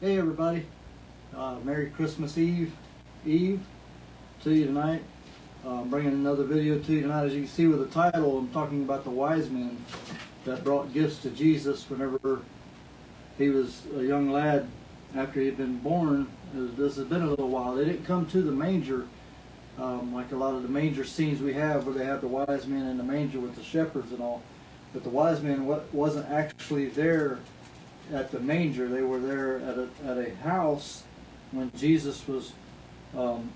Hey everybody, uh, Merry Christmas Eve, Eve to you tonight. Uh, I'm bringing another video to you tonight. As you can see with the title, I'm talking about the wise men that brought gifts to Jesus whenever he was a young lad after he had been born. This has been a little while. They didn't come to the manger um, like a lot of the manger scenes we have where they have the wise men in the manger with the shepherds and all. But the wise men wasn't actually there at the manger. They were there at a, at a house when Jesus was um,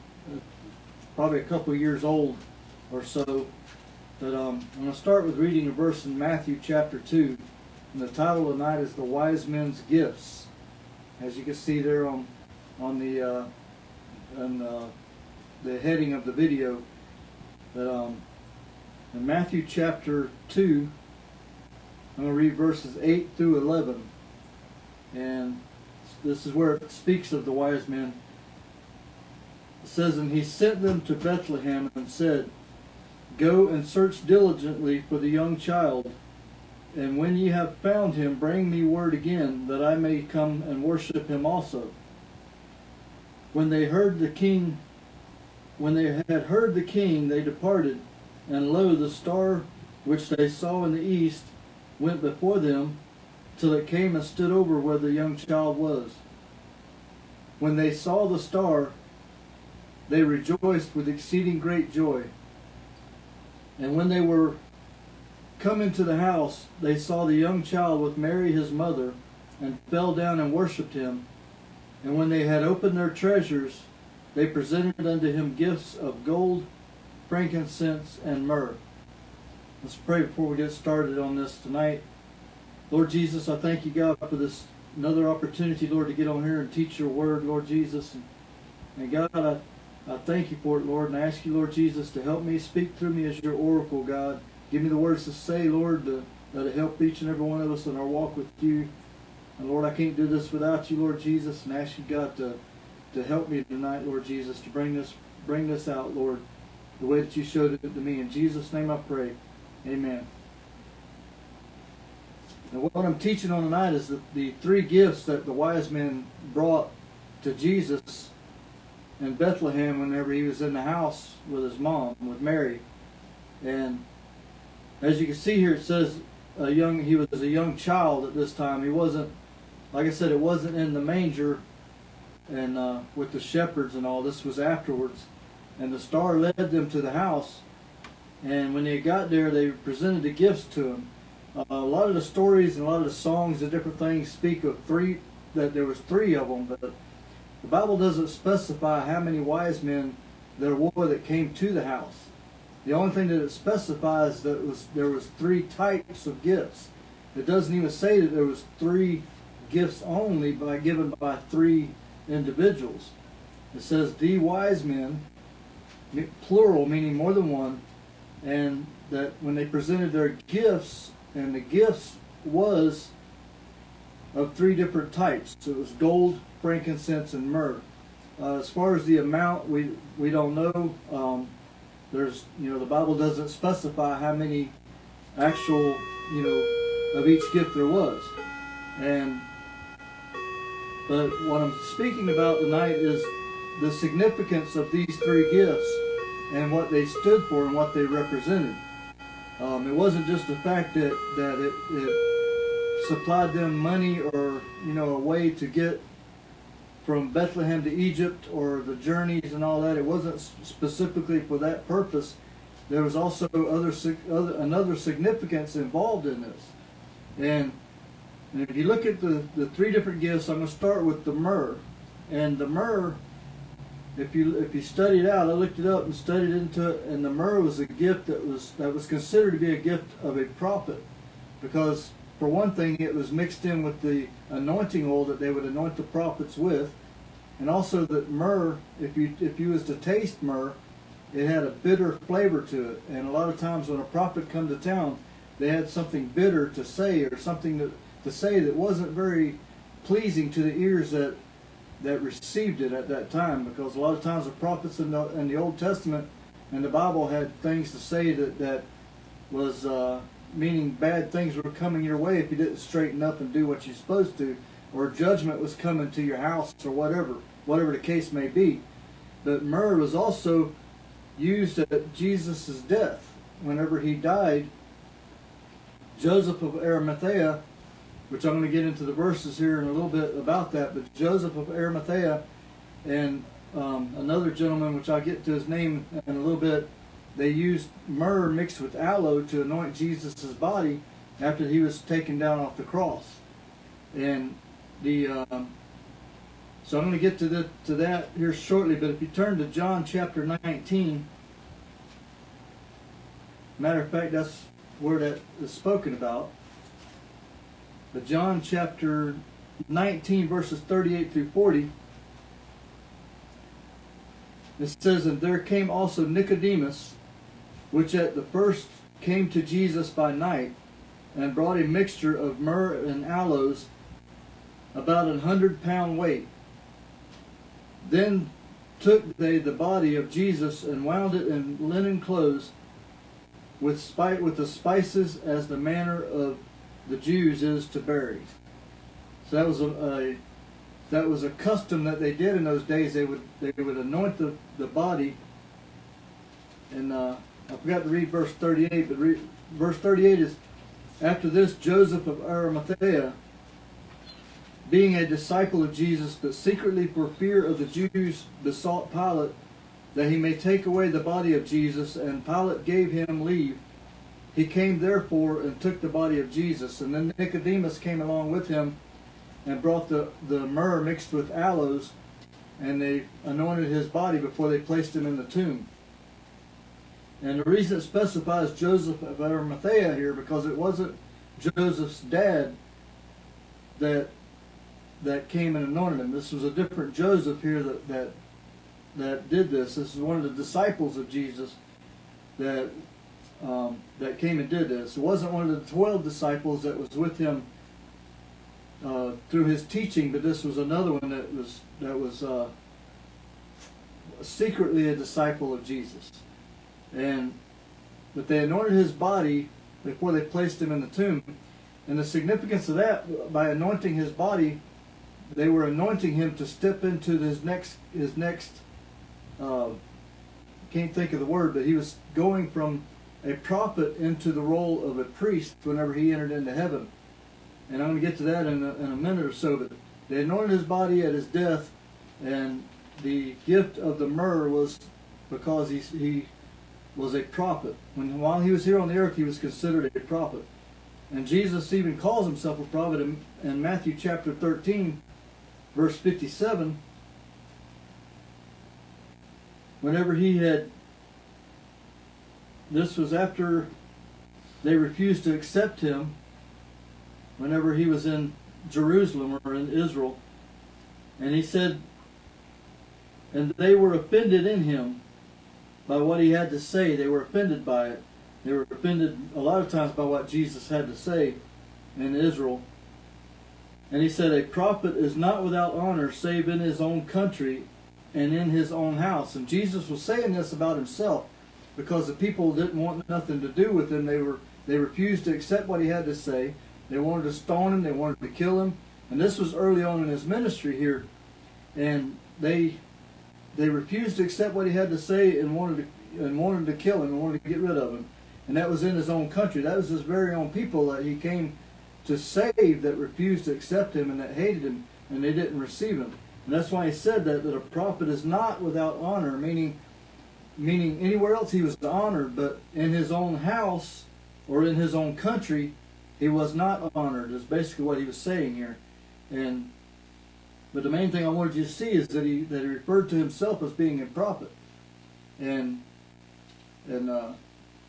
probably a couple years old or so. But um, I'm going to start with reading a verse in Matthew chapter 2. And the title of the night is The Wise Men's Gifts. As you can see there on, on the, uh, uh, the heading of the video, that um, in Matthew chapter 2, I'm going to read verses 8 through 11. And this is where it speaks of the wise men. It says, And he sent them to Bethlehem and said, Go and search diligently for the young child, and when ye have found him, bring me word again, that I may come and worship him also. When they heard the king, when they had heard the king, they departed, and lo, the star which they saw in the east went before them, till it came and stood over where the young child was. When they saw the star, they rejoiced with exceeding great joy. And when they were come into the house, they saw the young child with Mary his mother, and fell down and worshipped him. And when they had opened their treasures, they presented unto him gifts of gold, frankincense, and myrrh. Let's pray before we get started on this tonight. Lord Jesus, I thank you, God, for this another opportunity, Lord, to get on here and teach your word, Lord Jesus. And, and God, I, I thank you for it, Lord, and I ask you, Lord Jesus, to help me speak through me as your oracle, God. Give me the words to say, Lord, to, that'll help each and every one of us in our walk with you. And Lord, I can't do this without you, Lord Jesus, and I ask you, God, to, to help me tonight, Lord Jesus, to bring this bring this out, Lord, the way that you showed it to me. In Jesus' name I pray. Amen. And what I'm teaching on tonight is the, the three gifts that the wise men brought to Jesus in Bethlehem whenever he was in the house with his mom, with Mary. And as you can see here, it says a young he was a young child at this time. He wasn't, like I said, it wasn't in the manger and uh, with the shepherds and all. This was afterwards. And the star led them to the house. And when they got there, they presented the gifts to him. Uh, a lot of the stories and a lot of the songs and different things speak of three, that there was three of them, but the Bible doesn't specify how many wise men there were that came to the house. The only thing that it specifies that was there was three types of gifts. It doesn't even say that there was three gifts only by given by three individuals. It says the wise men, plural meaning more than one, and that when they presented their gifts, and the gifts was of three different types. So it was gold, frankincense, and myrrh. Uh, as far as the amount, we we don't know. Um, there's you know the Bible doesn't specify how many actual you know of each gift there was, and but what I'm speaking about tonight is the significance of these three gifts and what they stood for and what they represented. Um, it wasn't just the fact that, that it, it supplied them money or, you know, a way to get from Bethlehem to Egypt or the journeys and all that. It wasn't specifically for that purpose. There was also other, other another significance involved in this. And, and if you look at the, the three different gifts, I'm going to start with the myrrh. And the myrrh if you if you study it out, I looked it up and studied into it, and the myrrh was a gift that was that was considered to be a gift of a prophet, because for one thing, it was mixed in with the anointing oil that they would anoint the prophets with, and also that myrrh, if you if you was to taste myrrh, it had a bitter flavor to it, and a lot of times when a prophet come to town, they had something bitter to say or something to, to say that wasn't very pleasing to the ears that that received it at that time because a lot of times the prophets in the, in the Old Testament and the Bible had things to say that, that was uh, meaning bad things were coming your way if you didn't straighten up and do what you're supposed to. or judgment was coming to your house or whatever, whatever the case may be. But myrrh was also used at Jesus' death. Whenever he died, Joseph of Arimathea, which I'm going to get into the verses here in a little bit about that, but Joseph of Arimathea and um, another gentleman, which I'll get to his name in a little bit, they used myrrh mixed with aloe to anoint Jesus' body after he was taken down off the cross. And the um, so I'm going to get to the, to that here shortly. But if you turn to John chapter 19, matter of fact, that's where that is spoken about. But John chapter 19, verses 38 through 40. It says, And there came also Nicodemus, which at the first came to Jesus by night, and brought a mixture of myrrh and aloes, about an hundred pound weight. Then took they the body of Jesus and wound it in linen clothes, with spite with the spices as the manner of the Jews is to bury. So that was a, a that was a custom that they did in those days. They would they would anoint the, the body. And uh, I forgot to read verse 38, but re, verse 38 is after this Joseph of Arimathea, being a disciple of Jesus, but secretly for fear of the Jews, besought Pilate that he may take away the body of Jesus, and Pilate gave him leave. He came therefore and took the body of Jesus, and then Nicodemus came along with him and brought the, the myrrh mixed with aloes, and they anointed his body before they placed him in the tomb. And the reason it specifies Joseph of Arimathea here, because it wasn't Joseph's dad that that came and anointed him. This was a different Joseph here that that that did this. This is one of the disciples of Jesus that um, that came and did this. It wasn't one of the twelve disciples that was with him uh, through his teaching, but this was another one that was that was uh, secretly a disciple of Jesus. And but they anointed his body before they placed him in the tomb. And the significance of that, by anointing his body, they were anointing him to step into his next his next uh, can't think of the word, but he was going from a prophet into the role of a priest whenever he entered into heaven. And I'm going to get to that in a, in a minute or so. But they anointed his body at his death, and the gift of the myrrh was because he, he was a prophet. When while he was here on the earth, he was considered a prophet. And Jesus even calls himself a prophet in, in Matthew chapter 13, verse 57. Whenever he had, this was after they refused to accept him, whenever he was in Jerusalem or in Israel. And he said, and they were offended in him by what he had to say. They were offended by it. They were offended a lot of times by what Jesus had to say in Israel. And he said, A prophet is not without honor save in his own country and in his own house. And Jesus was saying this about himself because the people didn't want nothing to do with him. They were they refused to accept what he had to say. They wanted to stone him, they wanted to kill him. And this was early on in his ministry here. And they they refused to accept what he had to say and wanted to and wanted to kill him and wanted to get rid of him. And that was in his own country. That was his very own people that he came to save that refused to accept him and that hated him and they didn't receive him. And that's why he said that, that a prophet is not without honor, meaning meaning anywhere else he was honored, but in his own house or in his own country, he was not honored, is basically what he was saying here. And but the main thing I wanted you to see is that he that he referred to himself as being a prophet, and and uh,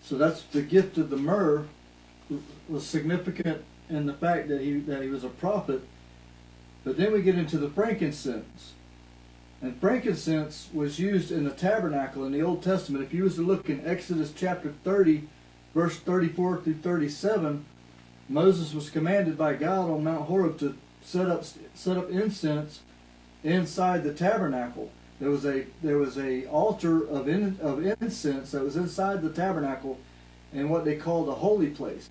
so that's the gift of the myrrh was significant in the fact that he that he was a prophet. But then we get into the frankincense, and frankincense was used in the tabernacle in the Old Testament. If you was to look in Exodus chapter thirty, verse thirty-four through thirty-seven, Moses was commanded by God on Mount Horeb to set up set up incense inside the tabernacle. There was a there was a altar of in, of incense that was inside the tabernacle in what they called the holy place.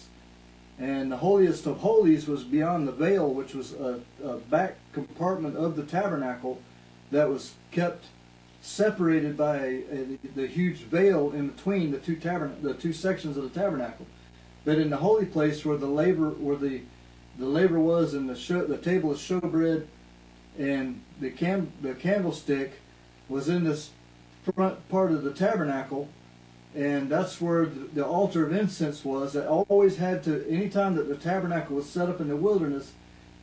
And the holiest of holies was beyond the veil, which was a, a back compartment of the tabernacle that was kept separated by a, a, the huge veil in between the two tabern- the two sections of the tabernacle. But in the holy place where the laver where the the laver was and the show, the table of showbread and the the candlestick was in this front part of the tabernacle and that's where the, the altar of incense was that always had to anytime that the tabernacle was set up in the wilderness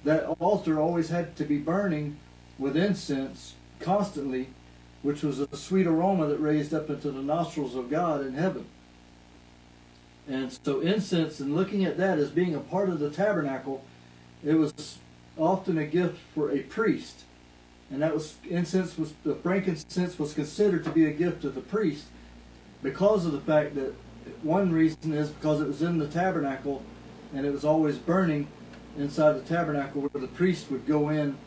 that altar always had to be burning with incense constantly which was a sweet aroma that raised up into the nostrils of god in heaven. And so incense and looking at that as being a part of the tabernacle it was often a gift for a priest. And that was incense was the frankincense was considered to be a gift of the priest because of the fact that one reason is because it was in the tabernacle and it was always burning inside the tabernacle where the priest would go in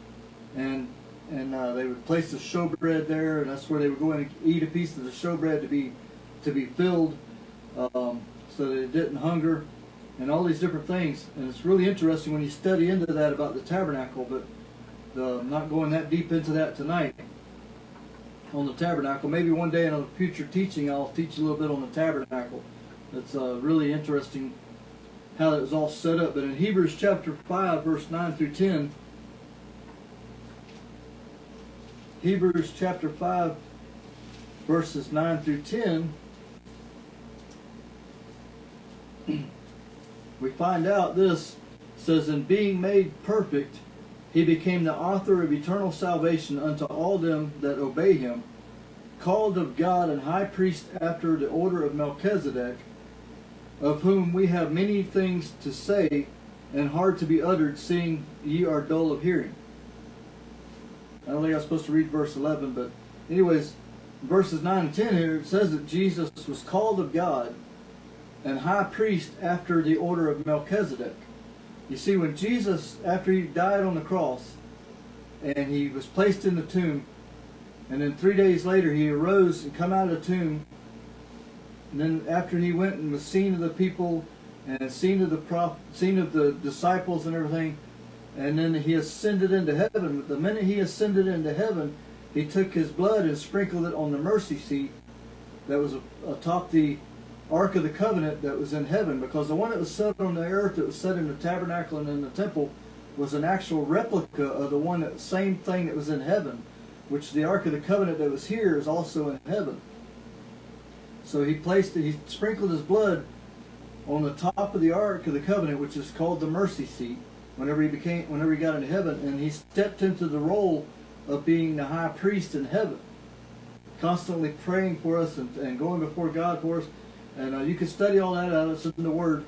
and and uh, they would place the showbread there and that's where they would go and eat a piece of the showbread to be to be filled um, so that it didn't hunger and all these different things and it's really interesting when you study into that about the tabernacle but uh, I'm not going that deep into that tonight on the tabernacle. Maybe one day in a future teaching, I'll teach a little bit on the tabernacle. It's uh, really interesting how that was all set up. But in Hebrews chapter 5, verse 9 through 10, Hebrews chapter 5, verses 9 through 10, we find out this says, In being made perfect, he became the author of eternal salvation unto all them that obey him, called of God and high priest after the order of Melchizedek, of whom we have many things to say and hard to be uttered, seeing ye are dull of hearing. I don't think I was supposed to read verse 11, but anyways, verses 9 and 10 here, it says that Jesus was called of God and high priest after the order of Melchizedek. You see, when Jesus, after he died on the cross, and he was placed in the tomb, and then three days later he arose and come out of the tomb, and then after he went and was seen of the people, and seen of the prof- seen of the disciples and everything, and then he ascended into heaven. But the minute he ascended into heaven, he took his blood and sprinkled it on the mercy seat that was atop the Ark of the Covenant that was in heaven, because the one that was set on the earth, that was set in the tabernacle and in the temple, was an actual replica of the one that same thing that was in heaven, which the Ark of the Covenant that was here is also in heaven. So he placed he sprinkled his blood on the top of the Ark of the Covenant, which is called the mercy seat, whenever he became whenever he got into heaven, and he stepped into the role of being the high priest in heaven, constantly praying for us and, and going before God for us and uh, you can study all that out. It's in the Word.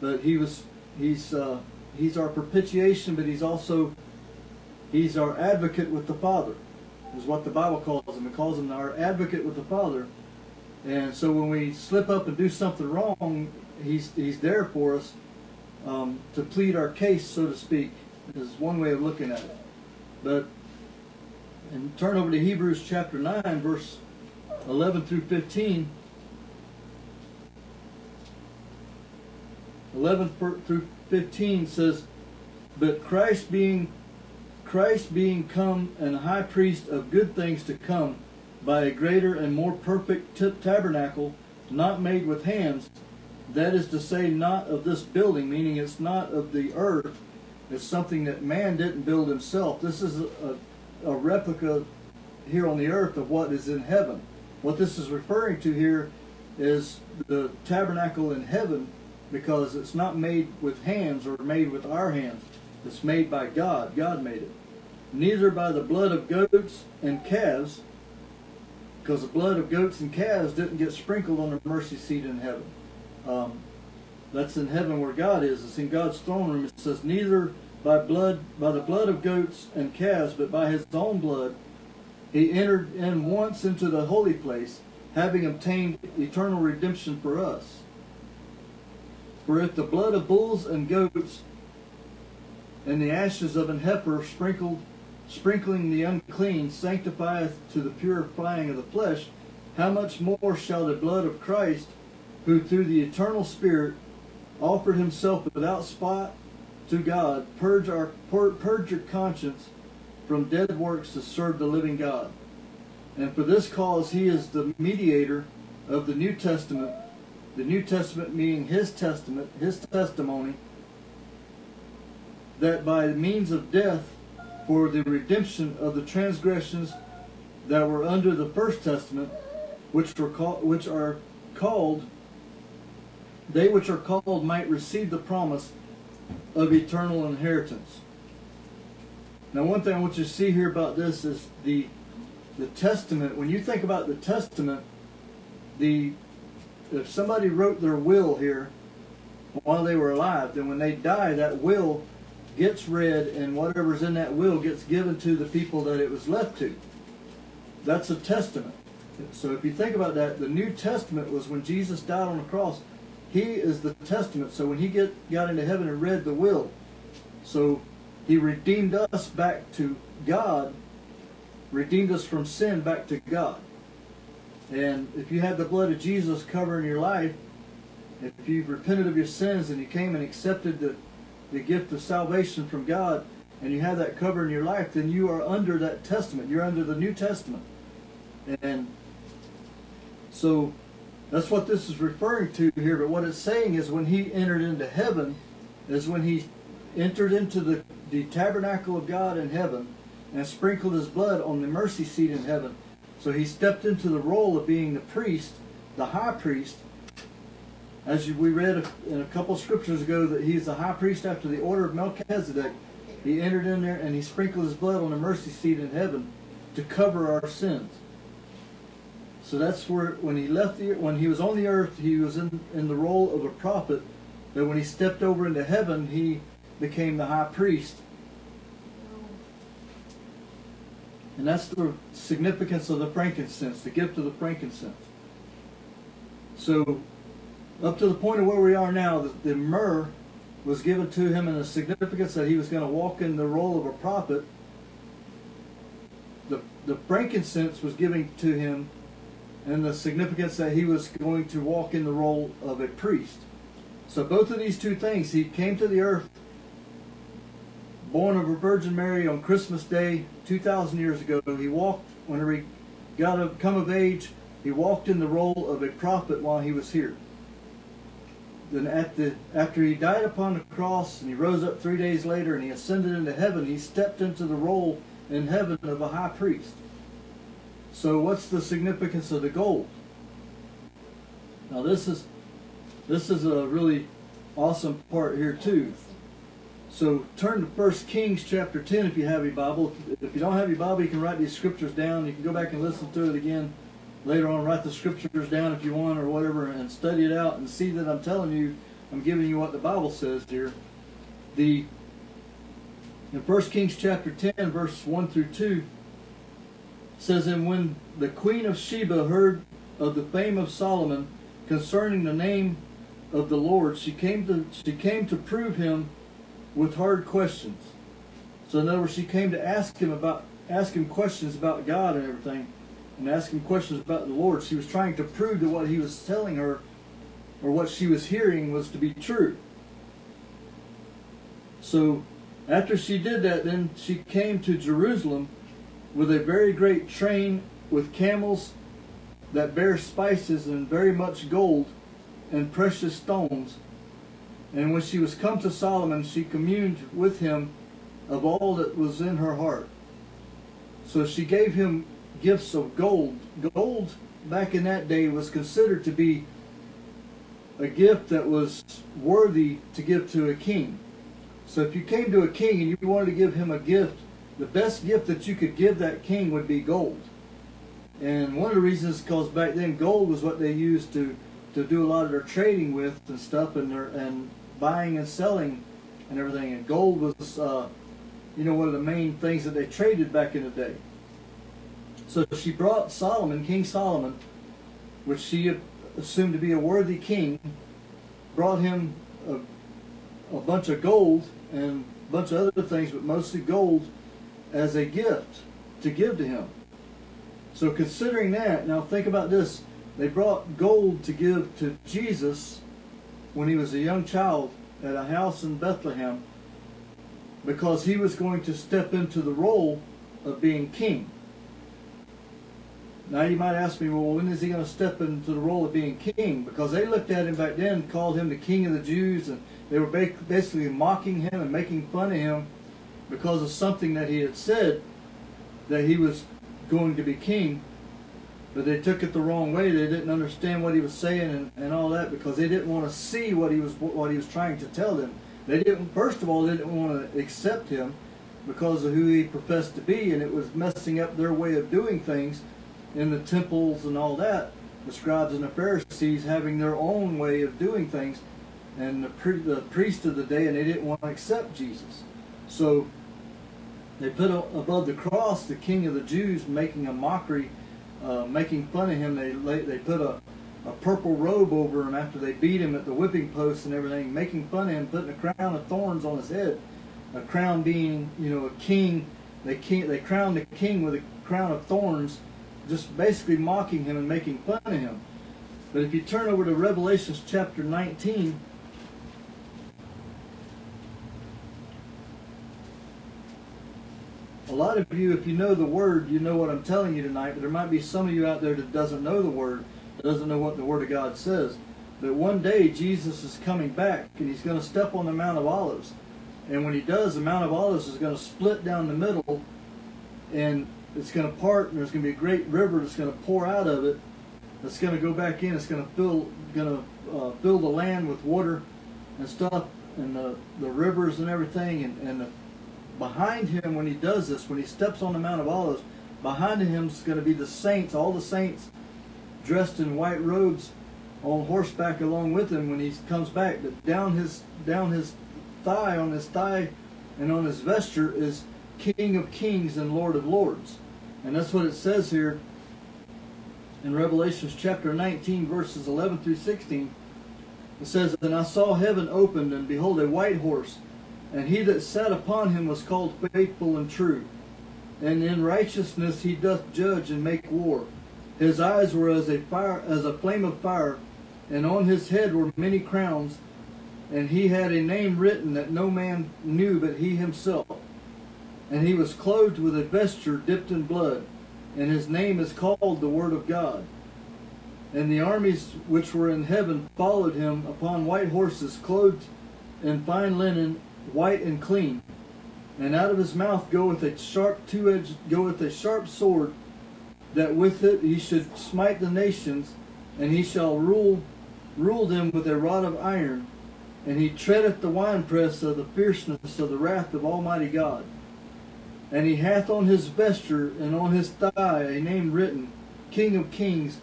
But he was, he's, uh, he's our propitiation, but he's also, he's our advocate with the Father, is what the Bible calls him. It calls him our advocate with the Father. And so when we slip up and do something wrong, he's he's there for us um, to plead our case, so to speak. Is one way of looking at it. But and turn over to Hebrews chapter nine, verse eleven through fifteen. 11 through 15 says, But Christ being Christ being come and high priest of good things to come, by a greater and more perfect tabernacle, not made with hands, that is to say, not of this building, meaning it's not of the earth, it's something that man didn't build himself. This is a, a replica here on the earth of what is in heaven. What this is referring to here is the tabernacle in heaven because it's not made with hands or made with our hands. It's made by God. God made it. Neither by the blood of goats and calves, because the blood of goats and calves didn't get sprinkled on the mercy seat in heaven. Um, that's in heaven where God is. It's in God's throne room. It says, neither by blood, by the blood of goats and calves, but by his own blood, he entered in once into the holy place, having obtained eternal redemption for us. For if the blood of bulls and goats and the ashes of an heifer sprinkled, sprinkling the unclean sanctifieth to the purifying of the flesh, how much more shall the blood of Christ, who through the eternal Spirit offered himself without spot to God, purge our pur- purge your conscience from dead works to serve the living God. And for this cause he is the mediator of the New Testament, the New Testament meaning his testament, his testimony, that by means of death for the redemption of the transgressions that were under the first testament, which were called which are called they which are called might receive the promise of eternal inheritance. Now one thing I want you to see here about this is the the testament. When you think about the testament, the if somebody wrote their will here while they were alive, then when they die, that will gets read and whatever's in that will gets given to the people that it was left to. That's a testament. So if you think about that, the New Testament was when Jesus died on the cross. He is the testament. So when he get, got into heaven and read the will, so he redeemed us back to God, redeemed us from sin back to God. And if you had the blood of Jesus covering your life, if you've repented of your sins and you came and accepted the, the gift of salvation from God, and you have that cover in your life, then you are under that testament. You're under the New Testament. And so that's what this is referring to here. But what it's saying is when he entered into heaven, is when he entered into the, the tabernacle of God in heaven and sprinkled his blood on the mercy seat in heaven. So he stepped into the role of being the priest, the high priest. As we read in a couple scriptures ago, that he's the high priest after the order of Melchizedek. He entered in there and he sprinkled his blood on the mercy seat in heaven to cover our sins. So that's where when he left the when he was on the earth, he was in, in the role of a prophet. But when he stepped over into heaven, he became the high priest. And that's the significance of the frankincense, the gift of the frankincense. So, up to the point of where we are now, the, the myrrh was given to him in the significance that he was going to walk in the role of a prophet. The, the frankincense was given to him and the significance that he was going to walk in the role of a priest. So both of these two things, he came to the earth born of a Virgin Mary on Christmas Day 2,000 years ago. He walked, whenever he got to come of age, he walked in the role of a prophet while he was here. Then at the, after he died upon the cross and he rose up three days later and he ascended into heaven, he stepped into the role in heaven of a high priest. So what's the significance of the gold? Now this is this is a really awesome part here too. So turn to 1 Kings chapter 10 if you have your Bible. If you don't have your Bible, you can write these scriptures down. You can go back and listen to it again later on. Write the scriptures down if you want or whatever and study it out and see that I'm telling you, I'm giving you what the Bible says here. The in 1 Kings chapter 10 verse 1 through 2 says, And when the queen of Sheba heard of the fame of Solomon concerning the name of the Lord, she came to she came to prove him with hard questions. So in other words, she came to ask him about ask him questions about God and everything, and ask him questions about the Lord. She was trying to prove that what he was telling her, or what she was hearing, was to be true. So after she did that, then she came to Jerusalem with a very great train with camels that bear spices and very much gold and precious stones. And when she was come to Solomon, she communed with him of all that was in her heart. So she gave him gifts of gold. Gold back in that day was considered to be a gift that was worthy to give to a king. So if you came to a king and you wanted to give him a gift the best gift that you could give that king would be gold. And one of the reasons, is because back then gold was what they used to, to do a lot of their trading with and stuff, and their, and buying and selling and everything. And gold was, uh, you know, one of the main things that they traded back in the day. So she brought Solomon, King Solomon, which she assumed to be a worthy king, brought him a, a bunch of gold and a bunch of other things, but mostly gold as a gift to give to him. So considering that, now think about this. They brought gold to give to Jesus when he was a young child at a house in Bethlehem because he was going to step into the role of being king. Now you might ask me, well, when is he going to step into the role of being king? Because they looked at him back then, called him the king of the Jews, and they were basically mocking him and making fun of him because of something that he had said that he was going to be king. But they took it the wrong way. They didn't understand what he was saying and, and all that because they didn't want to see what he was what he was trying to tell them. They didn't. First of all, they didn't want to accept him because of who he professed to be, and it was messing up their way of doing things in the temples and all that. The scribes and the Pharisees having their own way of doing things, and the, pri- the priest of the day, and they didn't want to accept Jesus. So they put above the cross the King of the Jews, making a mockery uh, making fun of him. They they put a, a purple robe over him after they beat him at the whipping post and everything, making fun of him, putting a crown of thorns on his head. A crown being, you know, a king. They king, they crowned the king with a crown of thorns, just basically mocking him and making fun of him. But if you turn over to Revelations chapter 19, a lot of you, if you know the word, you know what I'm telling you tonight, but there might be some of you out there that doesn't know the word, that doesn't know what the word of God says. But one day Jesus is coming back and he's going to step on the Mount of Olives. And when he does, the Mount of Olives is going to split down the middle and it's going to part and there's going to be a great river that's going to pour out of it. That's going to go back in. It's going to fill, going to uh, fill the land with water and stuff and the, the rivers and everything and, and the behind him when he does this, when he steps on the Mount of Olives, behind him is going to be the saints, all the saints dressed in white robes on horseback along with him when he comes back. But down his down his thigh, on his thigh and on his vesture is King of Kings and Lord of Lords. And that's what it says here in Revelations chapter 19, verses 11 through 16. It says, And I saw heaven opened, and behold, a white horse and he that sat upon him was called faithful and true. And in righteousness he doth judge and make war. His eyes were as a fire, as a flame of fire, and on his head were many crowns. And he had a name written that no man knew but he himself. And he was clothed with a vesture dipped in blood, and his name is called the Word of God. And the armies which were in heaven followed him upon white horses, clothed in fine linen, white and clean. And out of his mouth goeth a sharp two-edged goeth a sharp sword, that with it he should smite the nations, and he shall rule rule them with a rod of iron, and he treadeth the winepress of the fierceness of the wrath of Almighty God. And he hath on his vesture and on his thigh a name written, King of Kings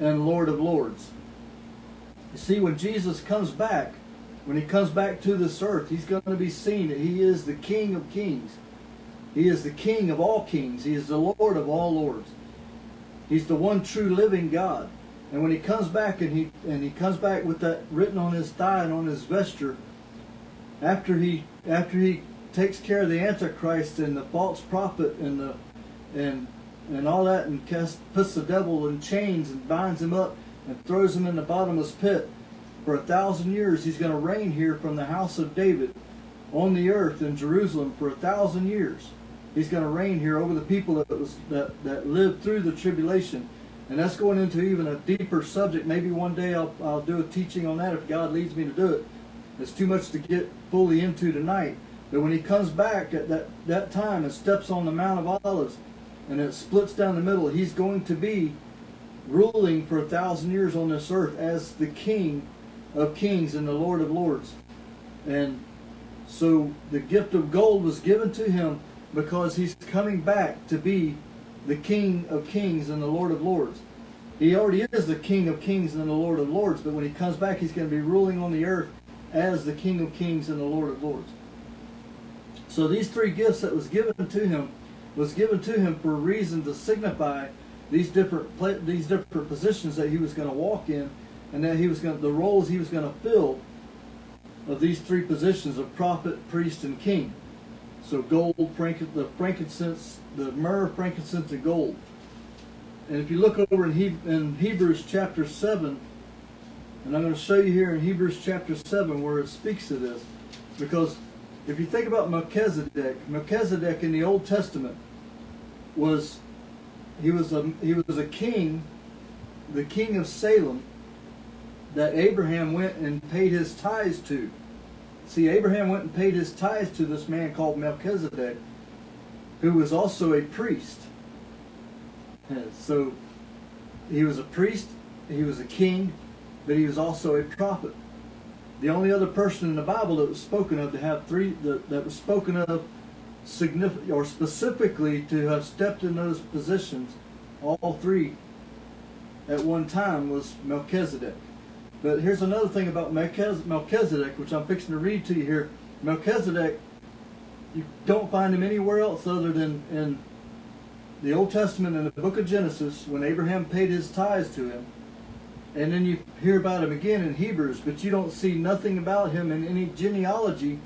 and Lord of Lords. You see, when Jesus comes back, when he comes back to this earth, he's going to be seen that he is the King of kings. He is the King of all kings. He is the Lord of all lords. He's the one true living God. And when he comes back and he and he comes back with that written on his thigh and on his vesture, after he after he takes care of the Antichrist and the false prophet and the and and all that and cast, puts the devil in chains and binds him up and throws him in the bottomless pit for a thousand years, he's going to reign here from the house of David on the earth in Jerusalem for a thousand years. He's going to reign here over the people that was that, that lived through the tribulation. And that's going into even a deeper subject. Maybe one day I'll, I'll do a teaching on that if God leads me to do it. It's too much to get fully into tonight. But when he comes back at that, that time and steps on the Mount of Olives and it splits down the middle, he's going to be ruling for a thousand years on this earth as the king of kings and the Lord of lords. And so the gift of gold was given to him because he's coming back to be the King of kings and the Lord of lords. He already is the King of kings and the Lord of lords, but when he comes back, he's going to be ruling on the earth as the King of kings and the Lord of lords. So these three gifts that was given to him was given to him for a reason to signify these different these different positions that he was going to walk in and that he was going to, the roles he was going to fill of these three positions of prophet, priest, and king. So gold, the frankincense, the myrrh, frankincense, and gold. And if you look over in, he, in Hebrews chapter 7 And I'm going to show you here in Hebrews chapter 7 where it speaks to this. Because if you think about Melchizedek, Melchizedek in the Old Testament was he was a he was a king, the king of Salem, that Abraham went and paid his tithes to. See, Abraham went and paid his tithes to this man called Melchizedek, who was also a priest. And so he was a priest, he was a king, but he was also a prophet. The only other person in the Bible that was spoken of to have three that, that was spoken of significant or specifically to have stepped in those positions, all three at one time was Melchizedek. But here's another thing about Melchizedek, which I'm fixing to read to you here. Melchizedek, you don't find him anywhere else other than in the Old Testament in the book of Genesis when Abraham paid his tithes to him. And then you hear about him again in Hebrews, but you don't see nothing about him in any genealogy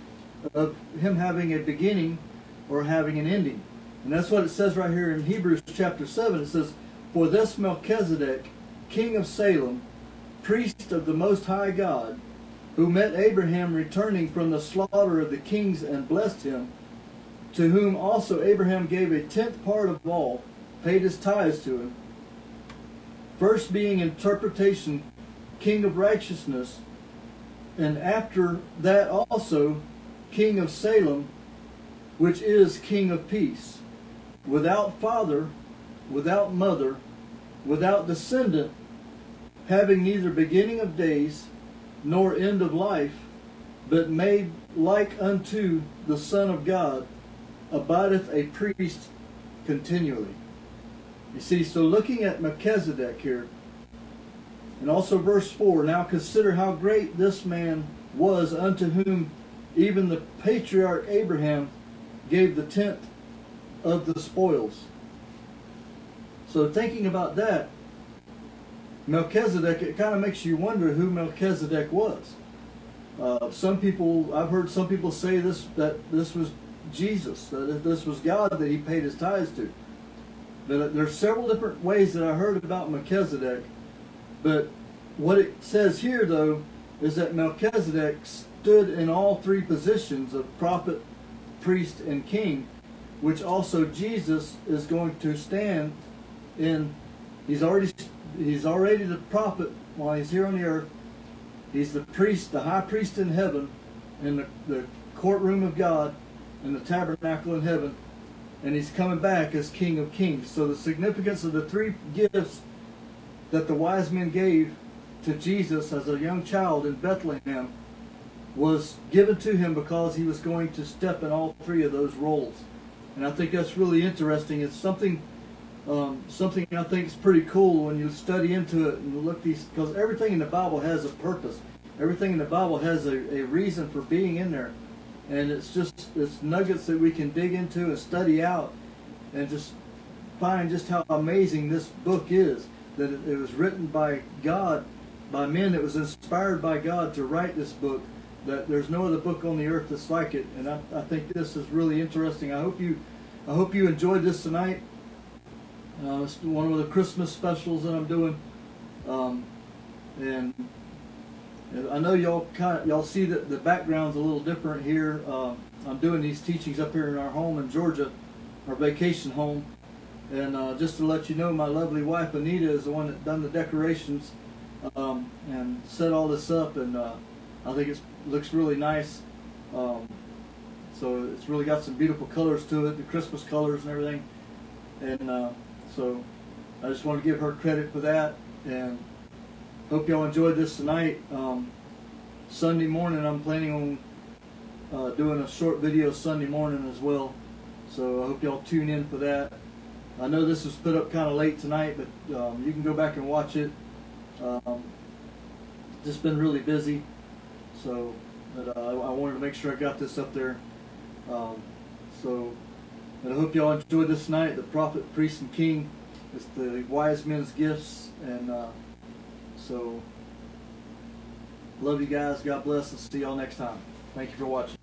of him having a beginning or having an ending. And that's what it says right here in Hebrews chapter 7. It says, For this Melchizedek, king of Salem, priest of the Most High God, who met Abraham returning from the slaughter of the kings and blessed him, to whom also Abraham gave a tenth part of all, paid his tithes to him. First being interpretation, king of righteousness, and after that also, king of Salem, which is king of peace, without father, without mother, without descendant, having neither beginning of days nor end of life, but made like unto the Son of God, abideth a priest continually. You see, so looking at Melchizedek here, and also verse 4 Now consider how great this man was, unto whom even the patriarch Abraham gave the tenth of the spoils. So, thinking about that, Melchizedek, it kind of makes you wonder who Melchizedek was. Uh, some people, I've heard some people say this that this was Jesus, that this was God that he paid his tithes to. But there's several different ways that I heard about Melchizedek. But what it says here, though, is that Melchizedek stood in all three positions of prophet, priest, and king, which also Jesus is going to stand in. He's already he's already the prophet while he's here on the earth. He's the priest, the high priest in heaven, in the, the courtroom of God, in the tabernacle in heaven, and he's coming back as King of Kings. So the significance of the three gifts that the wise men gave to Jesus as a young child in Bethlehem was given to him because he was going to step in all three of those roles. And I think that's really interesting. It's something um, something I think is pretty cool when you study into it and look these because everything in the Bible has a purpose. Everything in the Bible has a, a reason for being in there. And it's just it's nuggets that we can dig into and study out and just find just how amazing this book is. That it, it was written by God, by men that was inspired by God to write this book. That there's no other book on the earth that's like it. And I, I think this is really interesting. I hope you I hope you enjoyed this tonight. Uh, it's one of the Christmas specials that I'm doing, um, and, and I know y'all kind of y'all see that the background's a little different here. Uh, I'm doing these teachings up here in our home in Georgia, our vacation home, and uh, just to let you know, my lovely wife Anita is the one that done the decorations um, and set all this up, and uh, I think it looks really nice. Um, so it's really got some beautiful colors to it, the Christmas colors and everything, and. So I just want to give her credit for that and hope y'all enjoyed this tonight. Um, Sunday morning, I'm planning on uh, doing a short video Sunday morning as well. So I hope y'all tune in for that. I know this was put up kind of late tonight, but um, you can go back and watch it. Um, just been really busy, so but, uh, I wanted to make sure I got this up there. Um, so and I hope y'all enjoyed this night. The prophet, priest, and king. It's the wise men's gifts. And uh, so, love you guys. God bless. And see y'all next time. Thank you for watching.